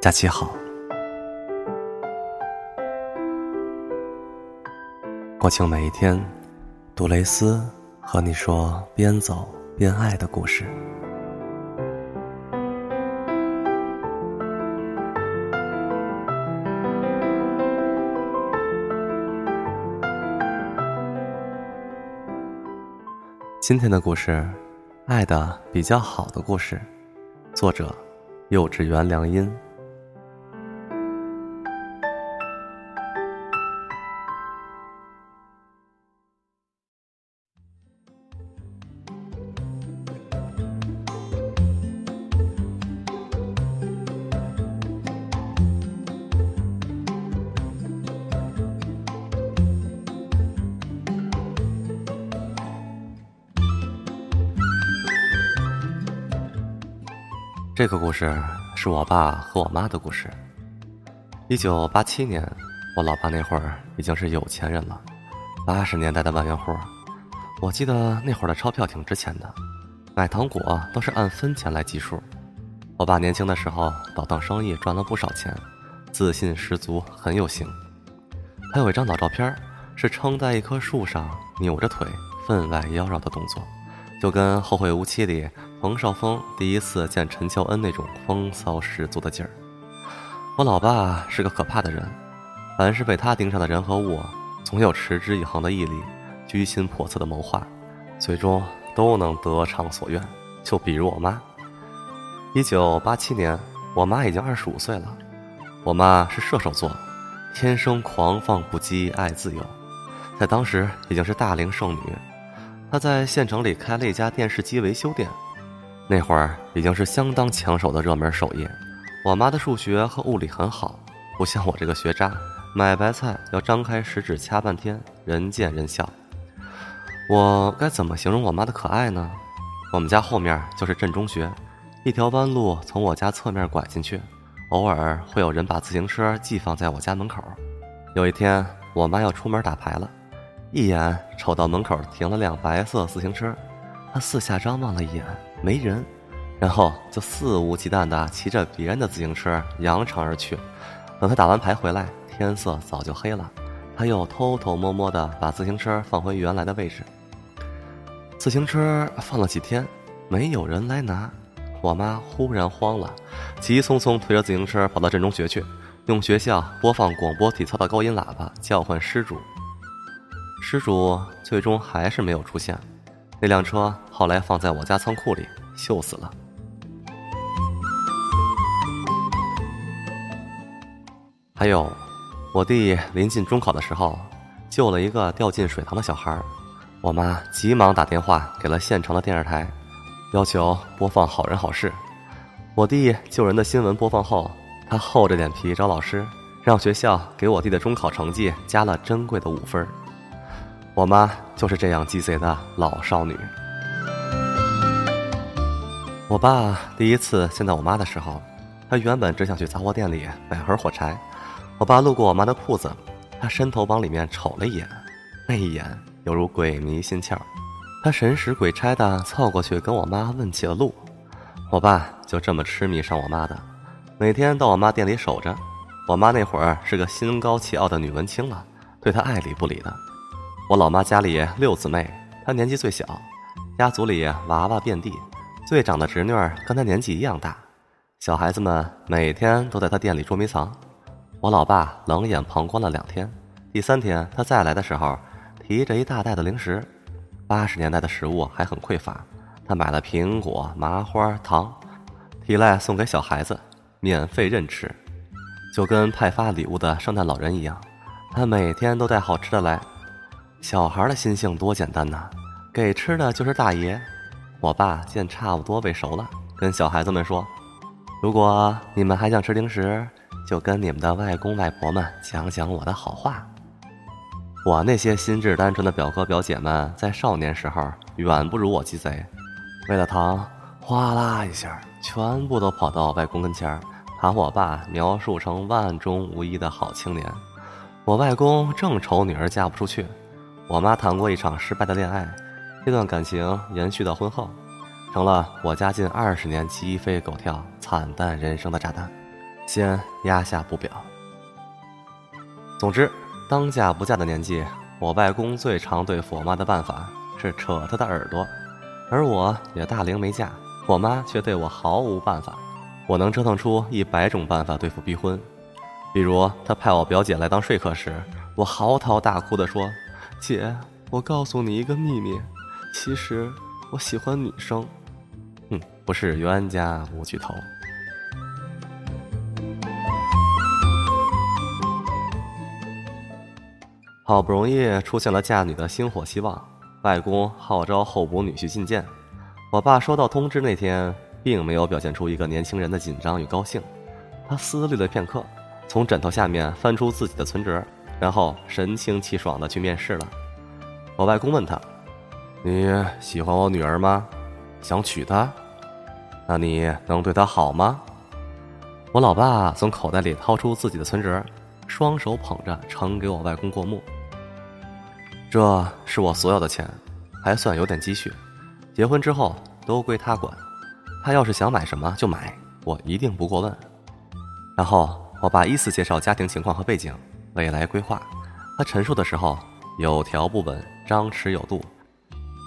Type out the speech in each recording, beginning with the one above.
假期好，我请每一天，杜蕾斯和你说边走边爱的故事。今天的故事，爱的比较好的故事，作者幼稚园良音。这个故事是我爸和我妈的故事。一九八七年，我老爸那会儿已经是有钱人了，八十年代的万元户。我记得那会儿的钞票挺值钱的，买糖果都是按分钱来计数。我爸年轻的时候倒腾生意赚了不少钱，自信十足，很有型。还有一张老照片，是撑在一棵树上，扭着腿，分外妖娆的动作，就跟《后会无期》里。冯绍峰第一次见陈乔恩那种风骚十足的劲儿。我老爸是个可怕的人，凡是被他盯上的人和物，总有持之以恒的毅力，居心叵测的谋划，最终都能得偿所愿。就比如我妈。一九八七年，我妈已经二十五岁了。我妈是射手座，天生狂放不羁，爱自由，在当时已经是大龄剩女。她在县城里开了一家电视机维修店。那会儿已经是相当抢手的热门手艺。我妈的数学和物理很好，不像我这个学渣，买白菜要张开食指掐半天，人见人笑。我该怎么形容我妈的可爱呢？我们家后面就是镇中学，一条弯路从我家侧面拐进去，偶尔会有人把自行车寄放在我家门口。有一天，我妈要出门打牌了，一眼瞅到门口停了辆白色自行车，他四下张望了一眼。没人，然后就肆无忌惮地骑着别人的自行车扬长而去。等他打完牌回来，天色早就黑了。他又偷偷摸摸地把自行车放回原来的位置。自行车放了几天，没有人来拿，我妈忽然慌了，急匆匆推着自行车跑到镇中学去，用学校播放广播体操的高音喇叭叫唤失主。失主最终还是没有出现。那辆车后来放在我家仓库里，锈死了。还有，我弟临近中考的时候，救了一个掉进水塘的小孩我妈急忙打电话给了县城的电视台，要求播放好人好事。我弟救人的新闻播放后，他厚着脸皮找老师，让学校给我弟的中考成绩加了珍贵的五分我妈就是这样鸡贼的老少女。我爸第一次见到我妈的时候，他原本只想去杂货店里买盒火柴。我爸路过我妈的铺子，他伸头往里面瞅了一眼，那一眼犹如鬼迷心窍。他神使鬼差的凑过去跟我妈问起了路。我爸就这么痴迷上我妈的，每天到我妈店里守着。我妈那会儿是个心高气傲的女文青了，对他爱理不理的。我老妈家里六姊妹，她年纪最小，家族里娃娃遍地，最长的侄女儿跟她年纪一样大，小孩子们每天都在她店里捉迷藏。我老爸冷眼旁观了两天，第三天他再来的时候，提着一大袋的零食。八十年代的食物还很匮乏，他买了苹果、麻花、糖，提来送给小孩子，免费任吃，就跟派发礼物的圣诞老人一样。他每天都带好吃的来。小孩的心性多简单呐，给吃的就是大爷。我爸见差不多喂熟了，跟小孩子们说：“如果你们还想吃零食，就跟你们的外公外婆们讲讲我的好话。”我那些心智单纯的表哥表姐们，在少年时候远不如我鸡贼，为了糖，哗啦一下，全部都跑到外公跟前儿，把我爸描述成万中无一的好青年。我外公正愁女儿嫁不出去。我妈谈过一场失败的恋爱，这段感情延续到婚后，成了我家近二十年鸡飞狗跳、惨淡人生的炸弹。先压下不表。总之，当嫁不嫁的年纪，我外公最常对付我妈的办法是扯她的耳朵，而我也大龄没嫁，我妈却对我毫无办法。我能折腾出一百种办法对付逼婚，比如他派我表姐来当说客时，我嚎啕大哭地说：“姐，我告诉你一个秘密，其实我喜欢女生。”哼，不是冤家无聚头。好不容易出现了嫁女的星火希望，外公号召候补女婿觐见，我爸收到通知那天。并没有表现出一个年轻人的紧张与高兴，他思虑了片刻，从枕头下面翻出自己的存折，然后神清气爽的去面试了。我外公问他：“你喜欢我女儿吗？想娶她？那你能对她好吗？”我老爸从口袋里掏出自己的存折，双手捧着呈给我外公过目。这是我所有的钱，还算有点积蓄，结婚之后都归他管。他要是想买什么就买，我一定不过问。然后我爸依次介绍家庭情况和背景、未来规划。他陈述的时候有条不紊、张弛有度，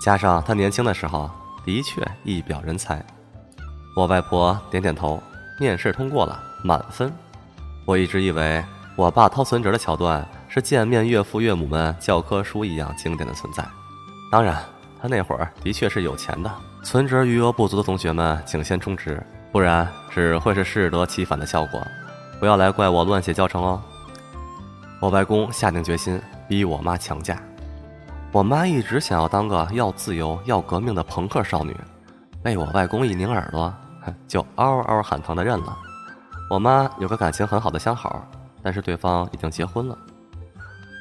加上他年轻的时候的确一表人才。我外婆点点头，面试通过了，满分。我一直以为我爸掏存折的桥段是见面岳父岳母们教科书一样经典的存在。当然，他那会儿的确是有钱的。存折余额不足的同学们，请先充值，不然只会是适得其反的效果。不要来怪我乱写教程哦。我外公下定决心逼我妈强嫁。我妈一直想要当个要自由、要革命的朋克少女，被我外公一拧耳朵，就嗷嗷喊疼的认了。我妈有个感情很好的相好，但是对方已经结婚了。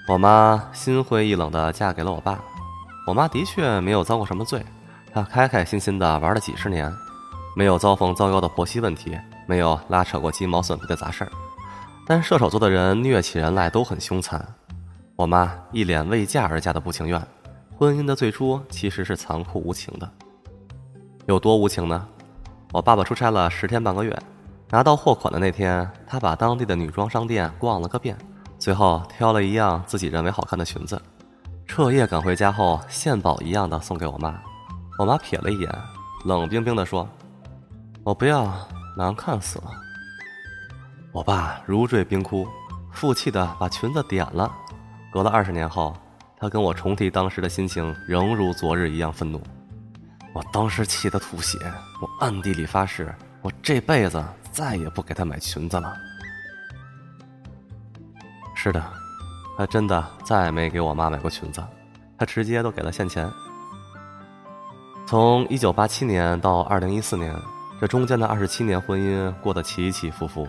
我妈心灰意冷的嫁给了我爸。我妈的确没有遭过什么罪。她开开心心的玩了几十年，没有遭逢糟糕的婆媳问题，没有拉扯过鸡毛蒜皮的杂事儿。但射手座的人虐起人来都很凶残。我妈一脸为嫁而嫁的不情愿，婚姻的最初其实是残酷无情的。有多无情呢？我爸爸出差了十天半个月，拿到货款的那天，他把当地的女装商店逛了个遍，最后挑了一样自己认为好看的裙子，彻夜赶回家后，献宝一样的送给我妈。我妈瞥了一眼，冷冰冰地说：“我不要，难看死了。”我爸如坠冰窟，负气的把裙子点了。隔了二十年后，他跟我重提当时的心情，仍如昨日一样愤怒。我当时气得吐血，我暗地里发誓，我这辈子再也不给他买裙子了。是的，他真的再也没给我妈买过裙子，他直接都给了现钱。从一九八七年到二零一四年，这中间的二十七年婚姻过得起起伏伏。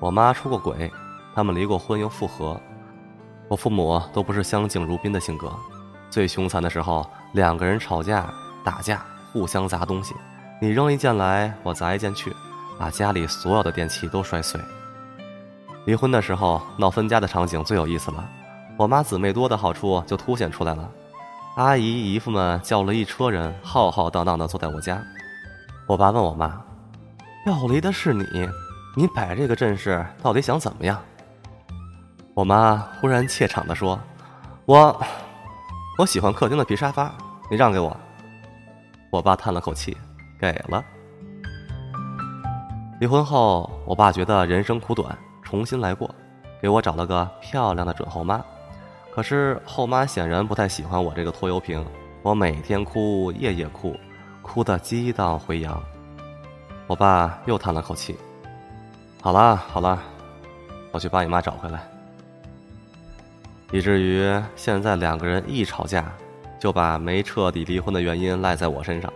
我妈出过轨，他们离过婚又复合。我父母都不是相敬如宾的性格，最凶残的时候，两个人吵架打架，互相砸东西，你扔一件来，我砸一件去，把家里所有的电器都摔碎。离婚的时候闹分家的场景最有意思了，我妈姊妹多的好处就凸显出来了。阿姨姨夫们叫了一车人，浩浩荡荡的坐在我家。我爸问我妈：“要离的是你，你摆这个阵势到底想怎么样？”我妈忽然怯场的说：“我，我喜欢客厅的皮沙发，你让给我。”我爸叹了口气，给了。离婚后，我爸觉得人生苦短，重新来过，给我找了个漂亮的准后妈。可是后妈显然不太喜欢我这个拖油瓶，我每天哭，夜夜哭，哭得激荡回扬。我爸又叹了口气：“好了好了，我去把你妈找回来。”以至于现在两个人一吵架，就把没彻底离婚的原因赖在我身上。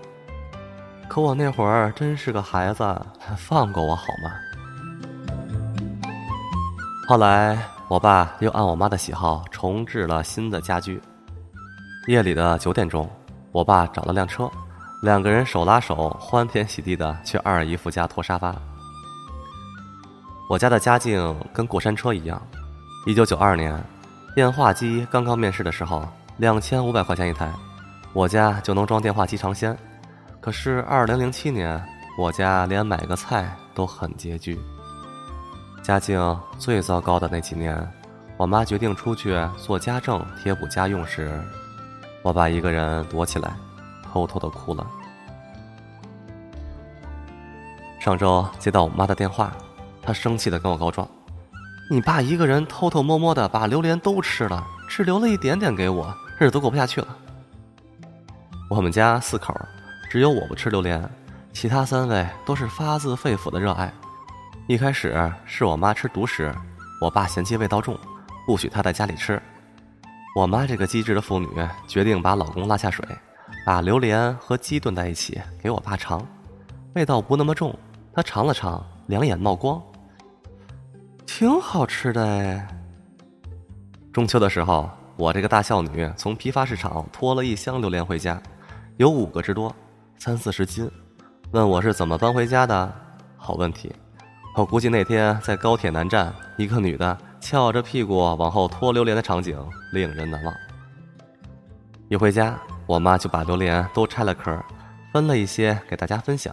可我那会儿真是个孩子，放过我好吗？后来。我爸又按我妈的喜好重置了新的家居。夜里的九点钟，我爸找了辆车，两个人手拉手，欢天喜地的去二姨夫家拖沙发。我家的家境跟过山车一样。一九九二年，电话机刚刚面世的时候，两千五百块钱一台，我家就能装电话机尝鲜。可是二零零七年，我家连买个菜都很拮据。家境最糟糕的那几年，我妈决定出去做家政贴补家用时，我爸一个人躲起来，偷偷的哭了。上周接到我妈的电话，她生气的跟我告状：“你爸一个人偷偷摸摸的把榴莲都吃了，只留了一点点给我，日子都过不下去了。”我们家四口，只有我不吃榴莲，其他三位都是发自肺腑的热爱。一开始是我妈吃独食，我爸嫌弃味道重，不许她在家里吃。我妈这个机智的妇女决定把老公拉下水，把榴莲和鸡炖在一起给我爸尝，味道不那么重。他尝了尝，两眼冒光，挺好吃的哎。中秋的时候，我这个大孝女从批发市场拖了一箱榴莲回家，有五个之多，三四十斤。问我是怎么搬回家的？好问题。我估计那天在高铁南站，一个女的翘着屁股往后拖榴莲的场景令人难忘。一回家，我妈就把榴莲都拆了壳，分了一些给大家分享。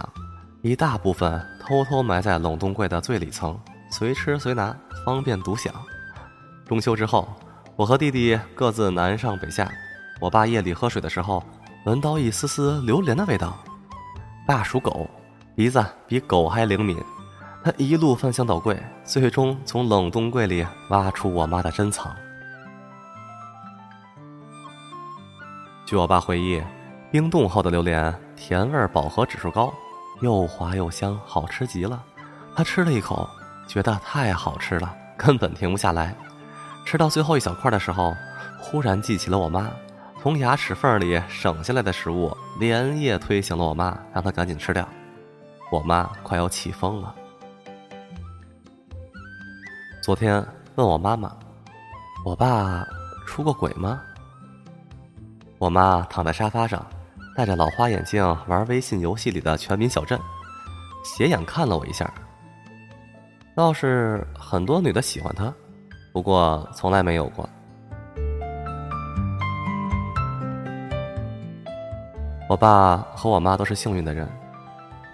一大部分偷偷埋在冷冻柜的最里层，随吃随拿，方便独享。中秋之后，我和弟弟各自南上北下。我爸夜里喝水的时候，闻到一丝丝榴莲的味道。爸属狗，鼻子比狗还灵敏，他一路翻箱倒柜，最终从冷冻柜里挖出我妈的珍藏。据我爸回忆，冰冻后的榴莲甜味饱和指数高。又滑又香，好吃极了。他吃了一口，觉得太好吃了，根本停不下来。吃到最后一小块的时候，忽然记起了我妈，从牙齿缝里省下来的食物，连夜推醒了我妈，让她赶紧吃掉。我妈快要气疯了。昨天问我妈妈：“我爸出过轨吗？”我妈躺在沙发上。戴着老花眼镜玩微信游戏里的全民小镇，斜眼看了我一下。倒是很多女的喜欢他，不过从来没有过。我爸和我妈都是幸运的人，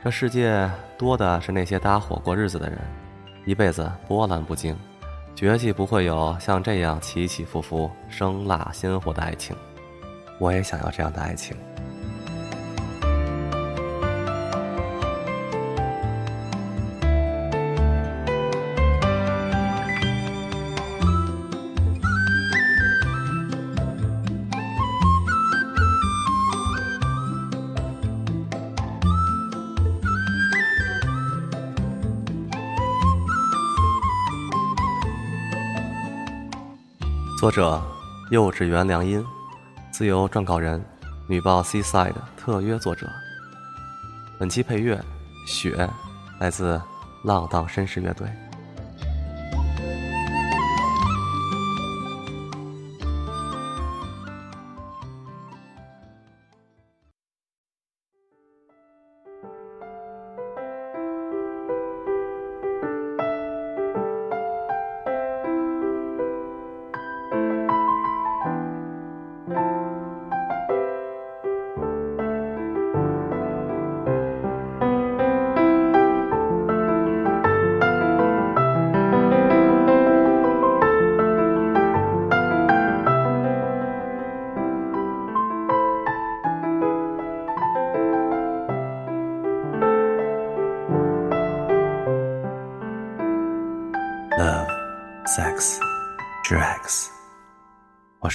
这世界多的是那些搭伙过日子的人，一辈子波澜不惊，绝技不会有像这样起起伏伏、生辣鲜活的爱情。我也想要这样的爱情。作者：幼稚园良音，自由撰稿人：女报 C side 特约作者。本期配乐：雪，来自浪荡绅士乐队。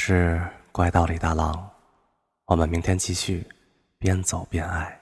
是怪盗李大郎，我们明天继续边走边爱。